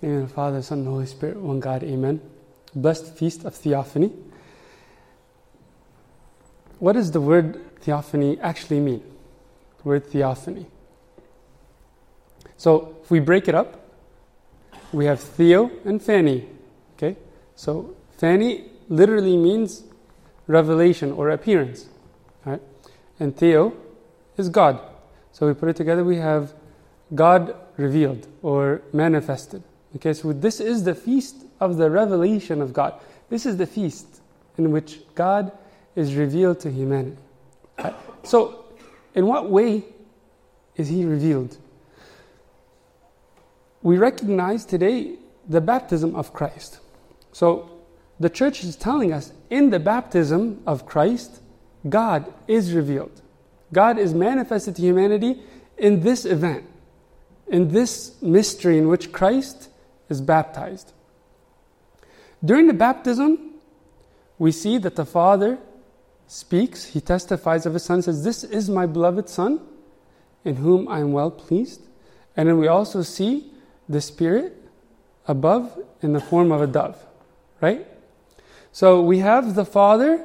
In the name of the Father, Son, and Holy Spirit, one God, Amen. Blessed Feast of Theophany. What does the word theophany actually mean? The word theophany. So, if we break it up, we have theo and phany. Okay? So, phany literally means revelation or appearance. Right? And theo is God. So, we put it together, we have God revealed or manifested. Okay, so this is the feast of the revelation of God. This is the feast in which God is revealed to humanity. So, in what way is He revealed? We recognize today the baptism of Christ. So, the church is telling us in the baptism of Christ, God is revealed. God is manifested to humanity in this event, in this mystery in which Christ is baptized. During the baptism, we see that the Father speaks, he testifies of his Son, says, This is my beloved Son, in whom I am well pleased. And then we also see the Spirit above in the form of a dove, right? So we have the Father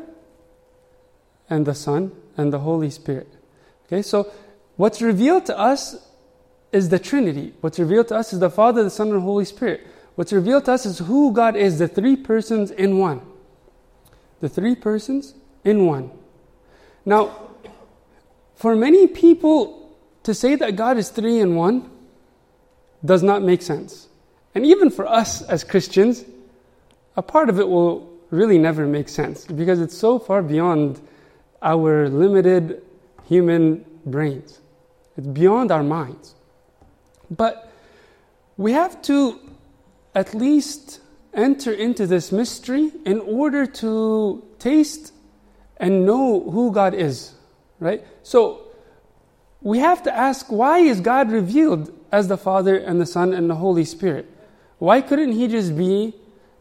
and the Son and the Holy Spirit. Okay, so what's revealed to us is the Trinity. What's revealed to us is the Father, the Son, and the Holy Spirit. What's revealed to us is who God is, the three persons in one. The three persons in one. Now, for many people to say that God is three in one does not make sense. And even for us as Christians, a part of it will really never make sense because it's so far beyond our limited human brains. It's beyond our minds. But we have to at least enter into this mystery in order to taste and know who God is, right? So we have to ask why is God revealed as the Father and the Son and the Holy Spirit? Why couldn't He just be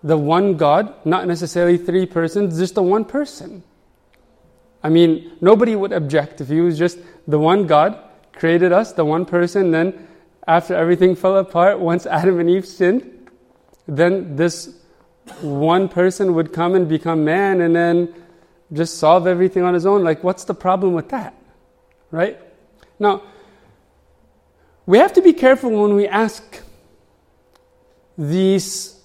the one God, not necessarily three persons, just the one person? I mean, nobody would object if He was just the one God, created us, the one person, then after everything fell apart, once Adam and Eve sinned, then this one person would come and become man and then just solve everything on his own. Like, what's the problem with that? Right? Now, we have to be careful when we ask these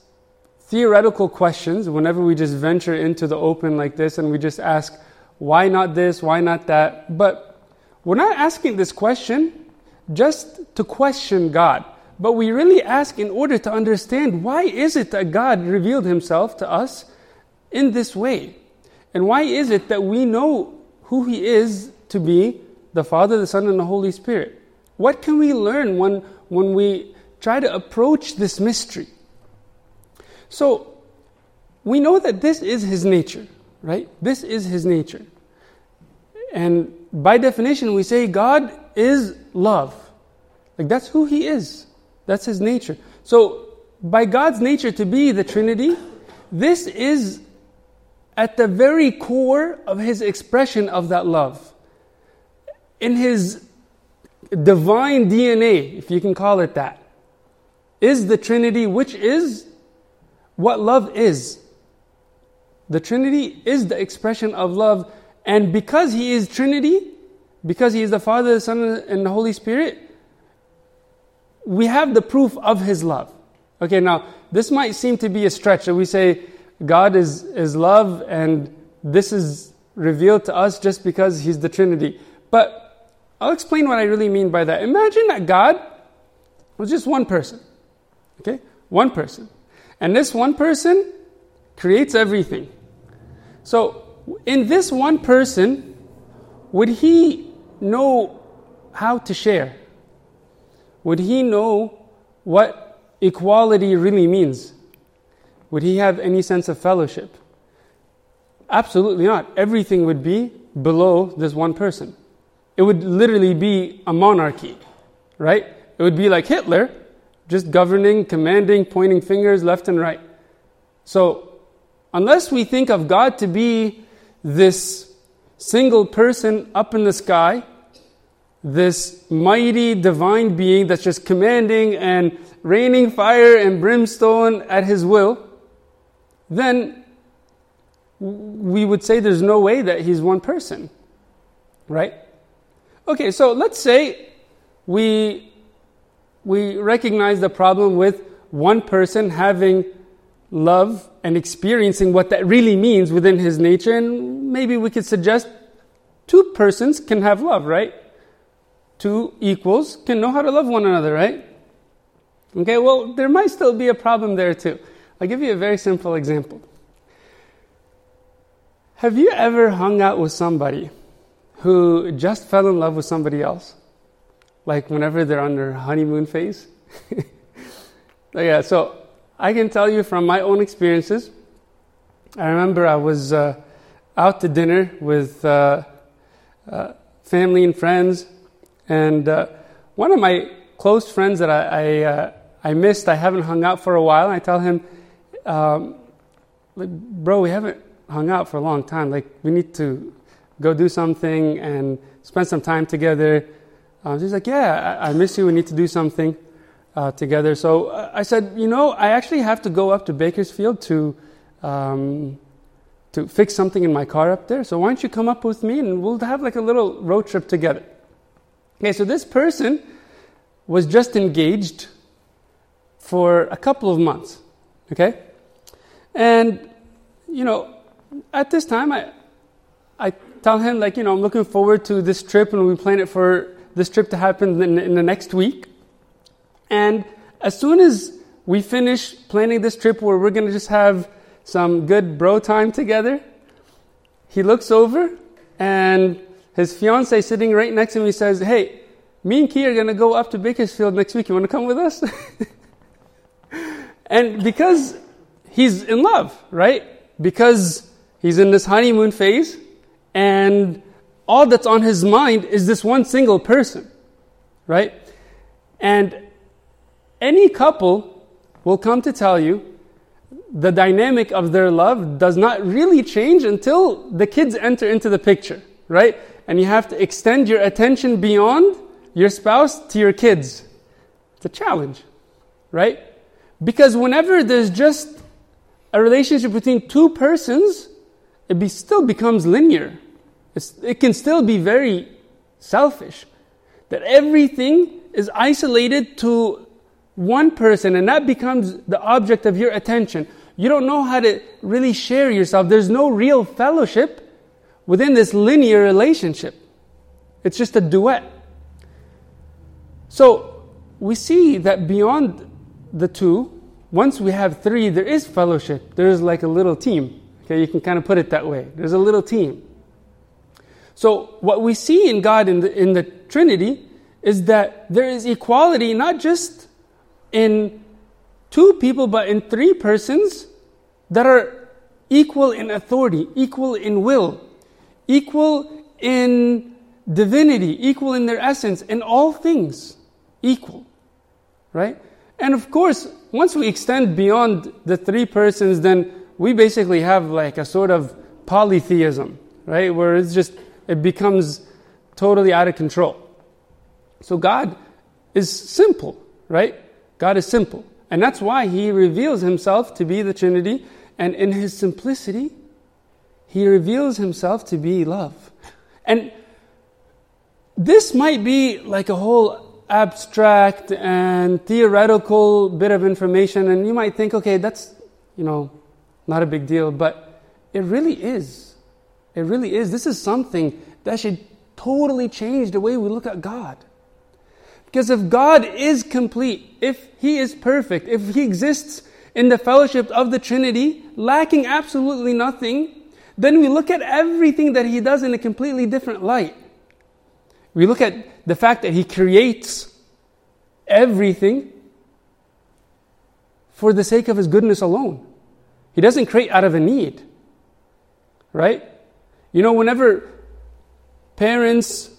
theoretical questions, whenever we just venture into the open like this and we just ask, why not this, why not that? But we're not asking this question just to question God. But we really ask in order to understand why is it that God revealed himself to us in this way? And why is it that we know who he is to be the Father, the Son, and the Holy Spirit? What can we learn when, when we try to approach this mystery? So, we know that this is his nature, right? This is his nature. And by definition, we say God is love. Like that's who He is. That's His nature. So, by God's nature to be the Trinity, this is at the very core of His expression of that love. In His divine DNA, if you can call it that, is the Trinity, which is what love is. The Trinity is the expression of love, and because He is Trinity, because He is the Father, the Son, and the Holy Spirit, we have the proof of His love. Okay, now this might seem to be a stretch that we say God is, is love and this is revealed to us just because He's the Trinity. But I'll explain what I really mean by that. Imagine that God was just one person. Okay? One person. And this one person creates everything. So, in this one person, would he know how to share? Would he know what equality really means? Would he have any sense of fellowship? Absolutely not. Everything would be below this one person. It would literally be a monarchy, right? It would be like Hitler, just governing, commanding, pointing fingers left and right. So, unless we think of God to be this single person up in the sky, this mighty divine being that's just commanding and raining fire and brimstone at his will, then we would say there's no way that he's one person. Right? Okay, so let's say we, we recognize the problem with one person having love and experiencing what that really means within his nature, and maybe we could suggest two persons can have love, right? Two equals can know how to love one another, right? Okay, well, there might still be a problem there too. I'll give you a very simple example. Have you ever hung out with somebody who just fell in love with somebody else? Like whenever they're on their honeymoon phase? yeah, so I can tell you from my own experiences. I remember I was uh, out to dinner with uh, uh, family and friends, and uh, one of my close friends that I, I, uh, I, missed, I haven't hung out for a while, I tell him, um, bro, we haven't hung out for a long time. Like, we need to go do something and spend some time together. Uh, he's like, yeah, I, I miss you. We need to do something uh, together. So uh, I said, you know, I actually have to go up to Bakersfield to um, to fix something in my car up there. So why don't you come up with me and we'll have like a little road trip together. Okay, so this person was just engaged for a couple of months. Okay, and you know, at this time, I I tell him like, you know, I'm looking forward to this trip, and we plan it for this trip to happen in, in the next week. And as soon as we finish planning this trip where we're going to just have some good bro time together, he looks over and his fiance sitting right next to me says, Hey, me and Key are going to go up to Bakersfield next week. You want to come with us? and because he's in love, right? Because he's in this honeymoon phase and all that's on his mind is this one single person, right? And any couple will come to tell you the dynamic of their love does not really change until the kids enter into the picture, right? And you have to extend your attention beyond your spouse to your kids. It's a challenge, right? Because whenever there's just a relationship between two persons, it be, still becomes linear. It's, it can still be very selfish. That everything is isolated to one person and that becomes the object of your attention, you don't know how to really share yourself. There's no real fellowship within this linear relationship. It's just a duet. So we see that beyond the two, once we have three, there is fellowship. There's like a little team. Okay, you can kind of put it that way. There's a little team. So what we see in God in the, in the Trinity is that there is equality not just in two people, but in three persons that are equal in authority, equal in will, equal in divinity, equal in their essence, in all things, equal. Right? And of course, once we extend beyond the three persons, then we basically have like a sort of polytheism, right? Where it's just, it becomes totally out of control. So God is simple, right? God is simple. And that's why he reveals himself to be the Trinity. And in his simplicity, he reveals himself to be love. And this might be like a whole abstract and theoretical bit of information, and you might think, okay, that's, you know, not a big deal, but it really is. It really is. This is something that should totally change the way we look at God. Because if God is complete, if He is perfect, if He exists in the fellowship of the Trinity, lacking absolutely nothing, then we look at everything that He does in a completely different light. We look at the fact that He creates everything for the sake of His goodness alone. He doesn't create out of a need. Right? You know, whenever parents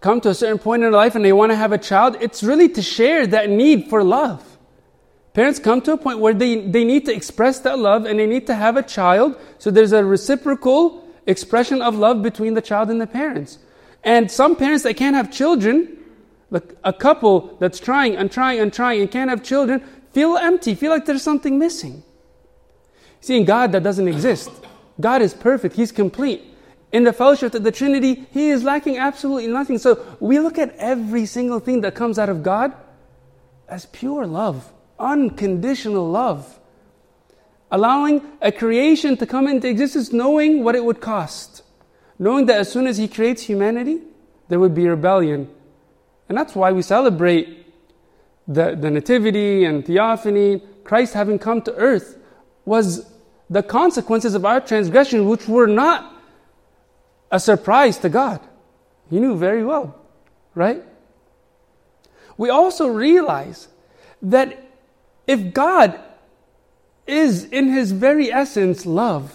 come to a certain point in their life and they want to have a child, it's really to share that need for love. Parents come to a point where they, they need to express that love and they need to have a child, so there's a reciprocal expression of love between the child and the parents. And some parents that can't have children, like a couple that's trying and trying and trying and can't have children, feel empty, feel like there's something missing. See, in God, that doesn't exist. God is perfect, He's complete. In the fellowship of the Trinity, He is lacking absolutely nothing. So we look at every single thing that comes out of God as pure love, unconditional love. Allowing a creation to come into existence knowing what it would cost. Knowing that as soon as He creates humanity, there would be rebellion. And that's why we celebrate the, the Nativity and Theophany, Christ having come to earth was the consequences of our transgression, which were not a surprise to God. He knew very well, right? We also realize that if God is in his very essence love,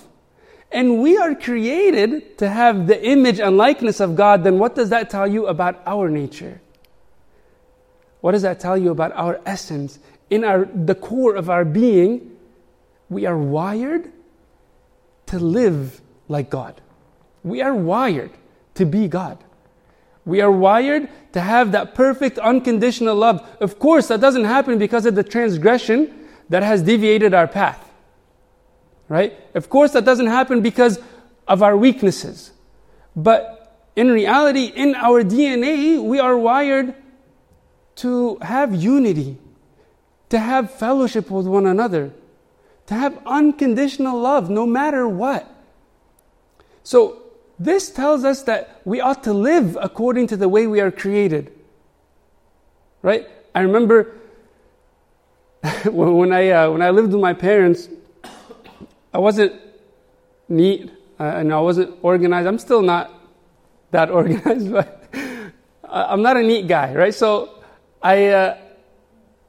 and we are created to have the image and likeness of God, then what does that tell you about our nature? What does that tell you about our essence? In our, the core of our being, we are wired to live like God. We are wired to be God. We are wired to have that perfect, unconditional love. Of course, that doesn't happen because of the transgression that has deviated our path. Right? Of course, that doesn't happen because of our weaknesses. But in reality, in our DNA, we are wired to have unity, to have fellowship with one another, to have unconditional love no matter what. So, this tells us that we ought to live according to the way we are created. Right? I remember when, I, uh, when I lived with my parents, I wasn't neat uh, and I wasn't organized. I'm still not that organized, but I'm not a neat guy, right? So I, uh,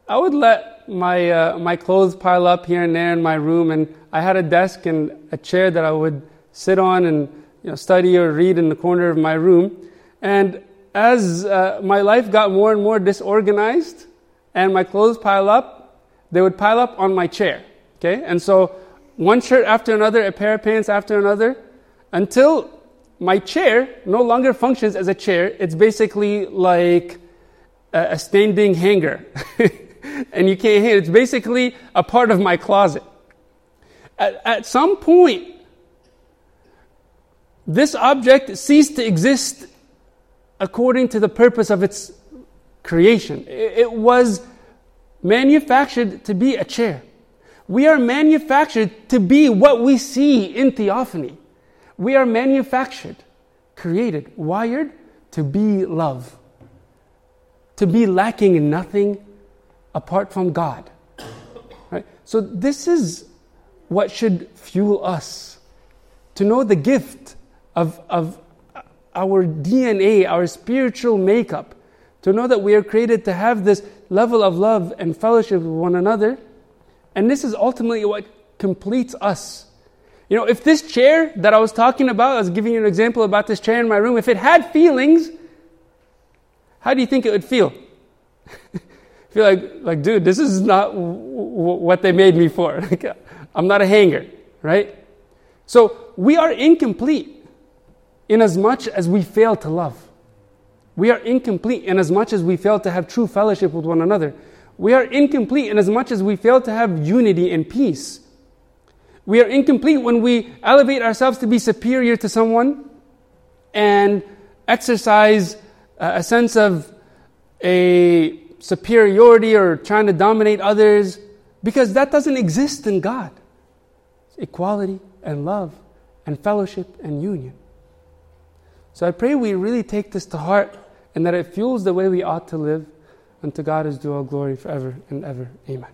I would let my, uh, my clothes pile up here and there in my room, and I had a desk and a chair that I would sit on and you know, study or read in the corner of my room. And as uh, my life got more and more disorganized and my clothes pile up, they would pile up on my chair. Okay? And so one shirt after another, a pair of pants after another, until my chair no longer functions as a chair. It's basically like a, a standing hanger. and you can't hear. It's basically a part of my closet. At, at some point, this object ceased to exist according to the purpose of its creation. It, was manufactured to be a chair. We are manufactured to be what we see in theophany. We are manufactured, created, wired to be love, to be lacking in nothing apart from God. Right? So, this is what should fuel us to know the gift of, of our DNA, our spiritual makeup, to know that we are created to have this level of love and fellowship with one another. And this is ultimately what completes us. You know, if this chair that I was talking about, I was giving you an example about this chair in my room, if it had feelings, how do you think it would feel? feel like, like, dude, this is not w- w- what they made me for. I'm not a hanger, right? So we are incomplete in as much as we fail to love. We are incomplete in as much as we fail to have true fellowship with one another. We are incomplete in as much as we fail to have unity and peace. We are incomplete when we elevate ourselves to be superior to someone and exercise uh, a sense of a superiority or trying to dominate others because that doesn't exist in God. It's equality and love and fellowship and union. So I pray we really take this to heart and that it fuels the way we ought to live. And to God is due all glory forever and ever. Amen.